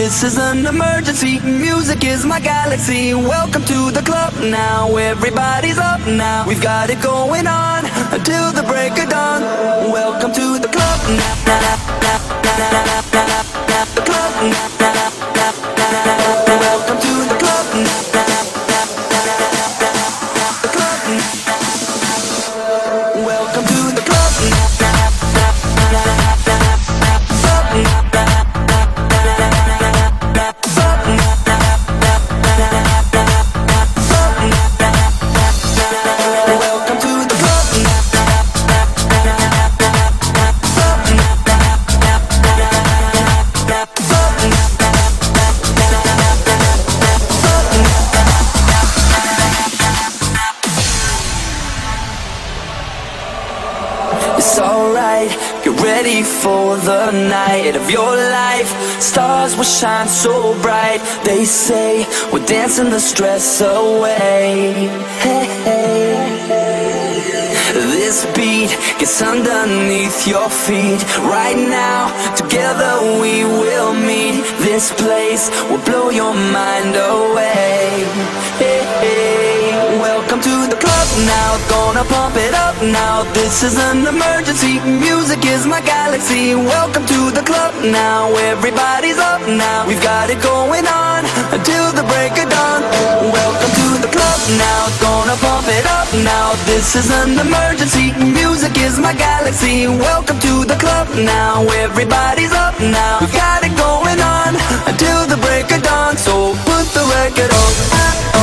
This is an emergency. Music is my galaxy. Welcome to the club now. Everybody's up now. We've got it going on until the break of dawn. Welcome to the club now. The club now. Of your life. Stars will shine so bright. They say we're dancing the stress away. Hey, hey. This beat gets underneath your feet. Right now, together we will meet. This place will blow your mind away. Hey, hey. Welcome to the club now. Gonna pump it up now. This is an emergency. Music is my galaxy. Welcome to the club now. Everybody's up now. We've got it going on until the break of dawn. Welcome to the club now. Gonna pump it up now. This is an emergency. Music is my galaxy. Welcome to the club now. Everybody's up now. We've got it going on until the break of dawn. So put the record on.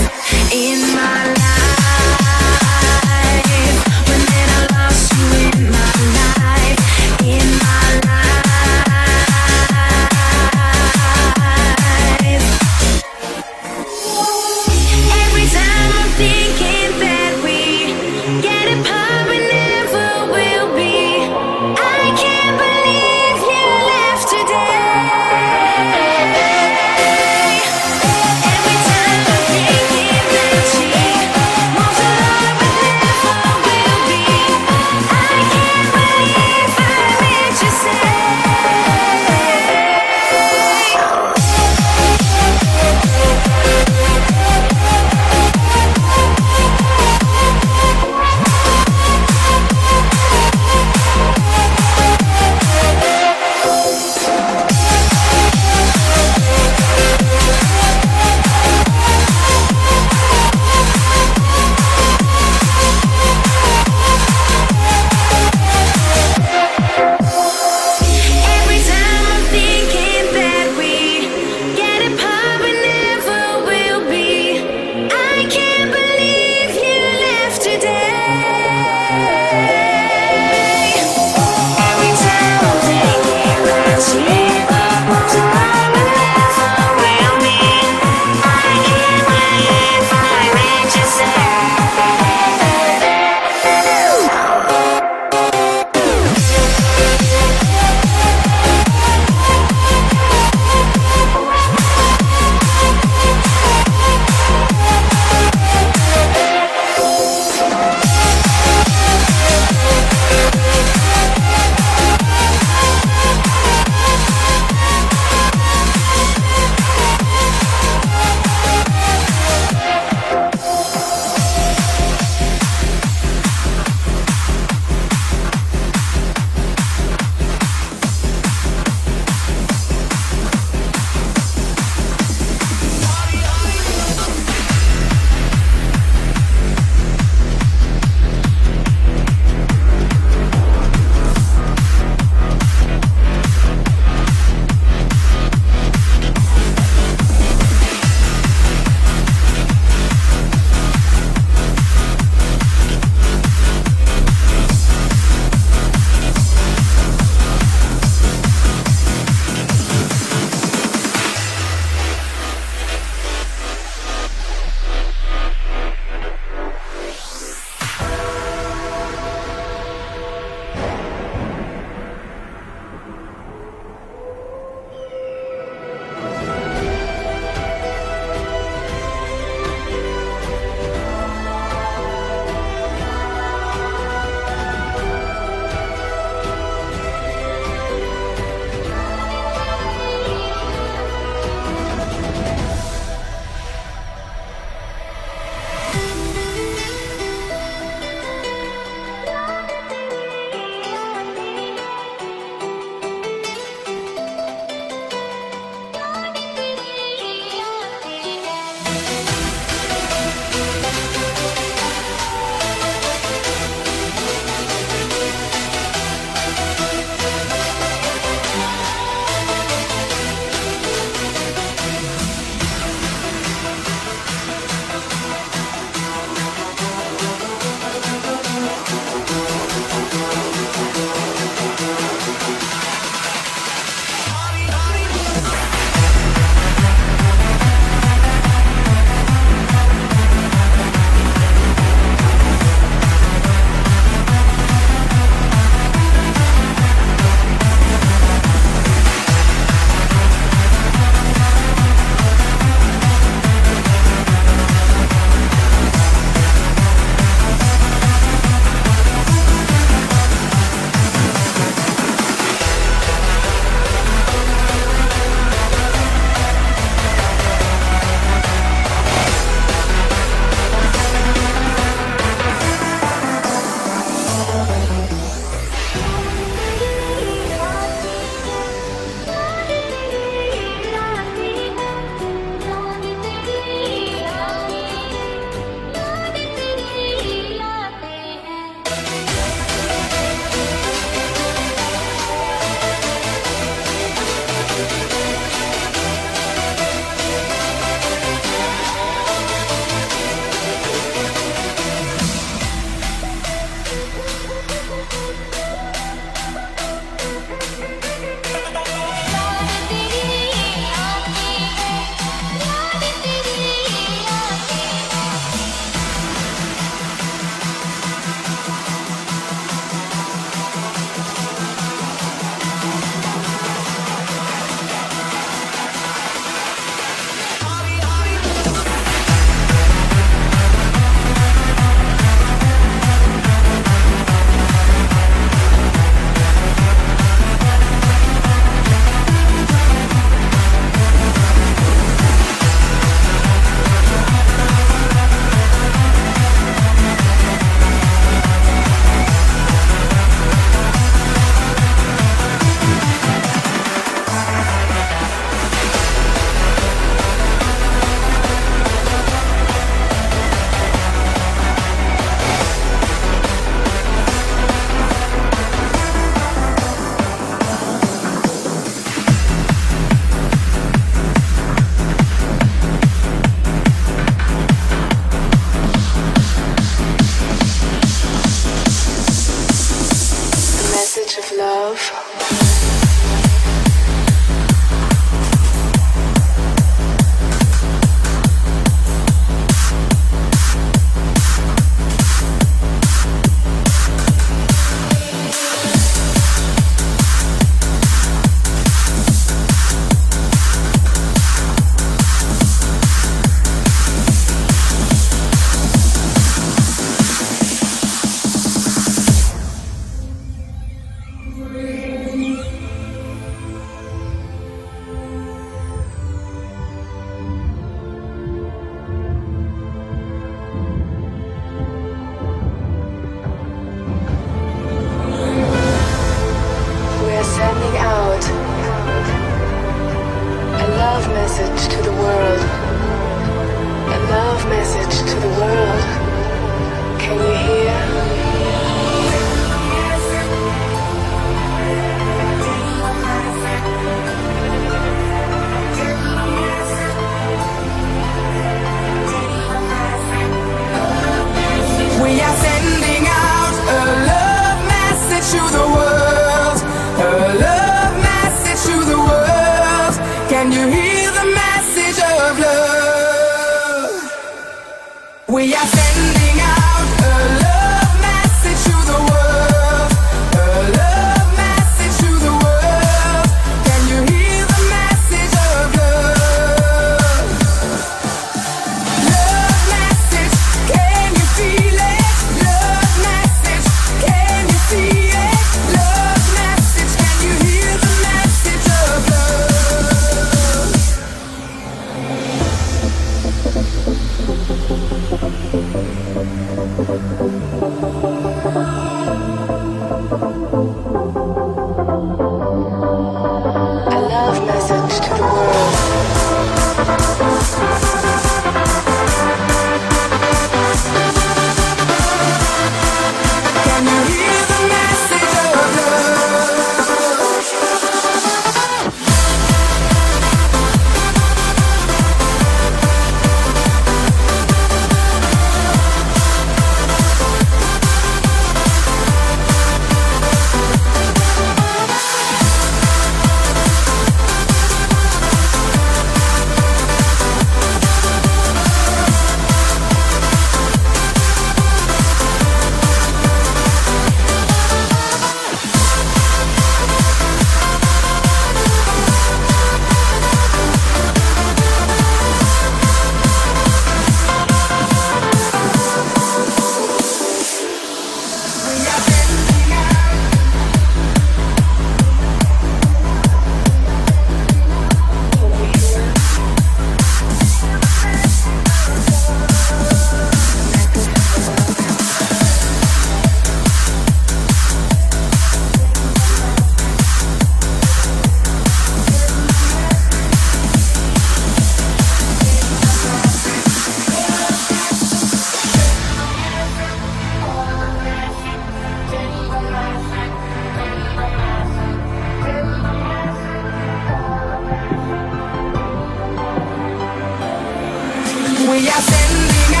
ya se.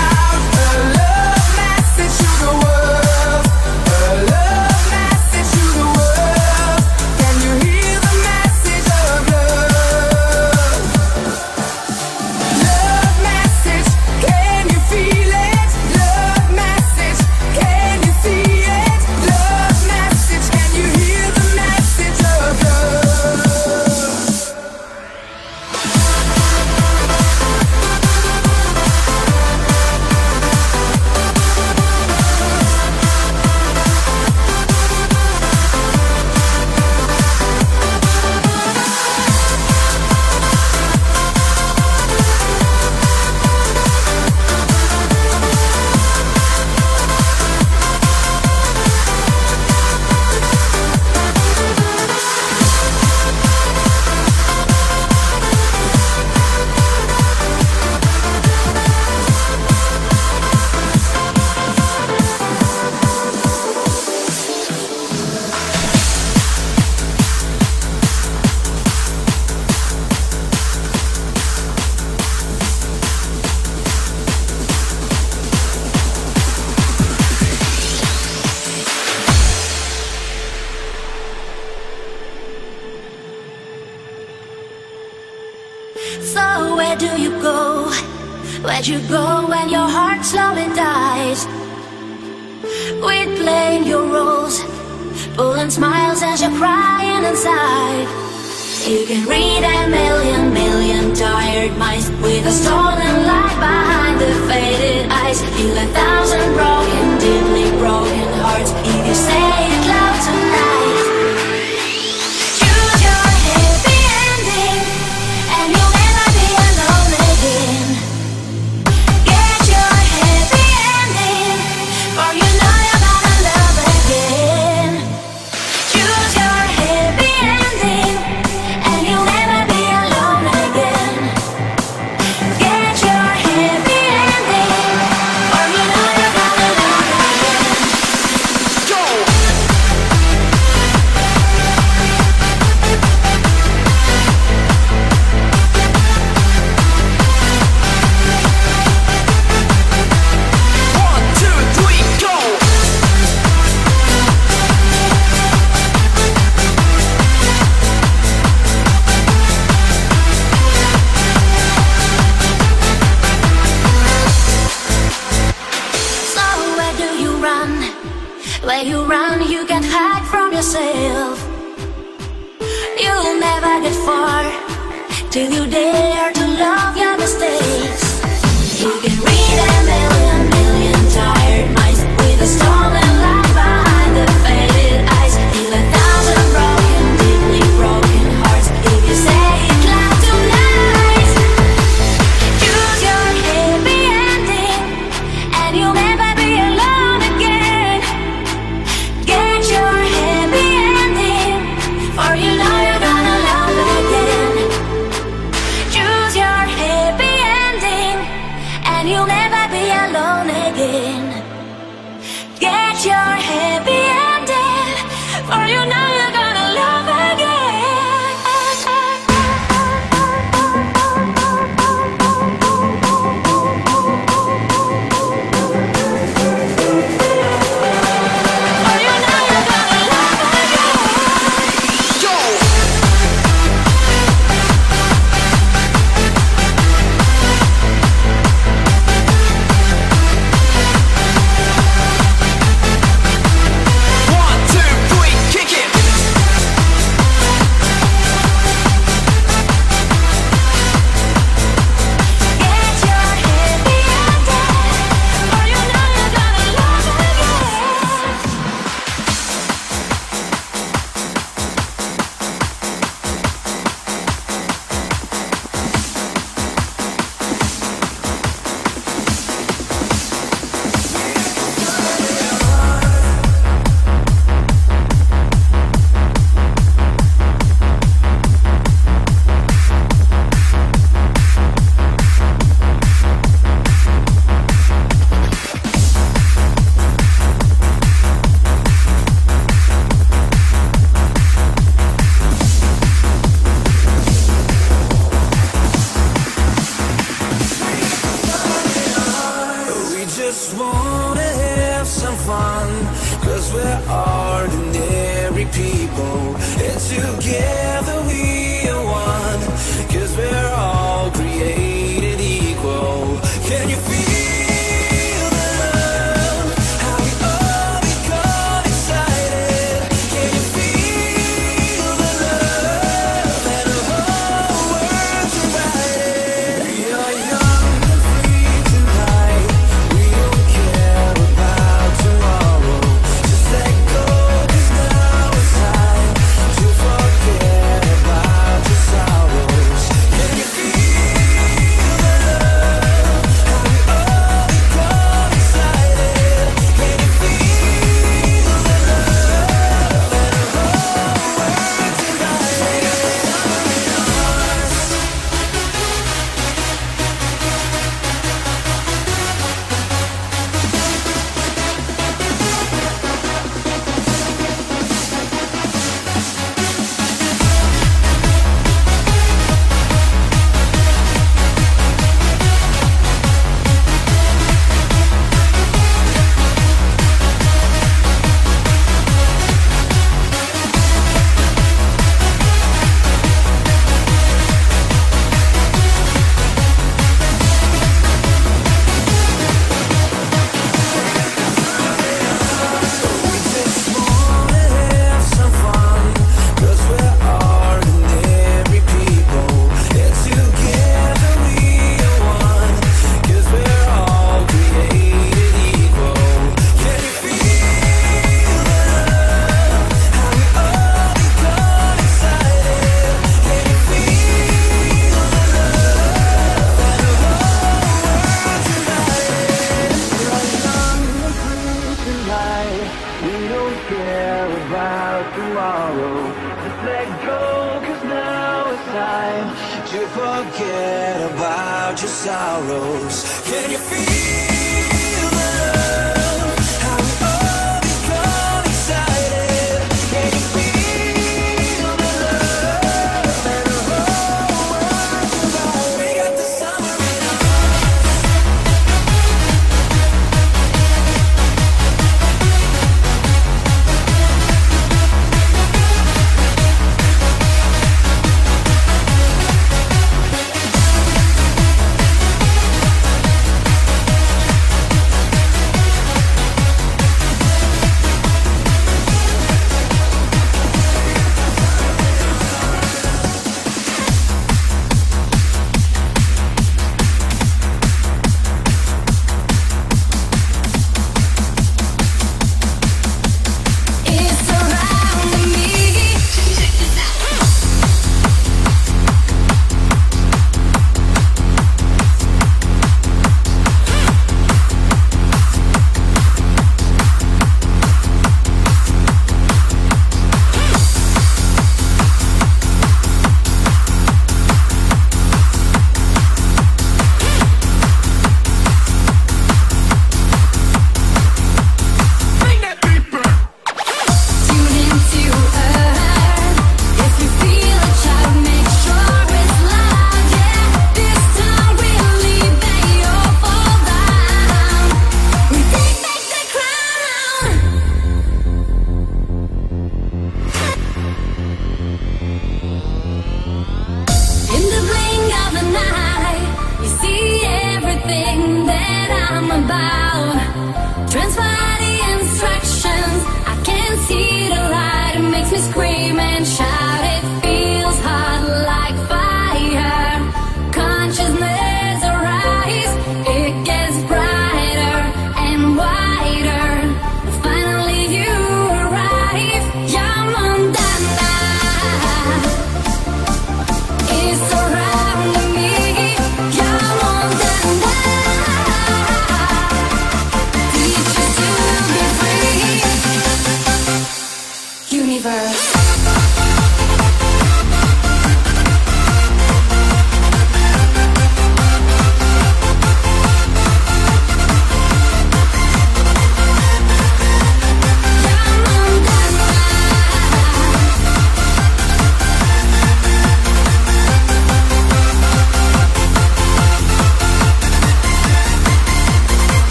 The stolen light behind the faded eyes. He left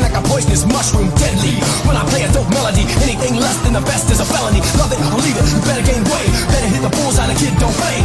like a poisonous mushroom, deadly. When I play a dope melody, anything less than the best is a felony. Love it or leave it, better gain weight, better hit the bullseye. on a kid, don't play.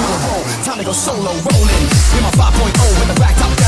rock and roll. Time to go solo rolling. You're my 5.0 with the back top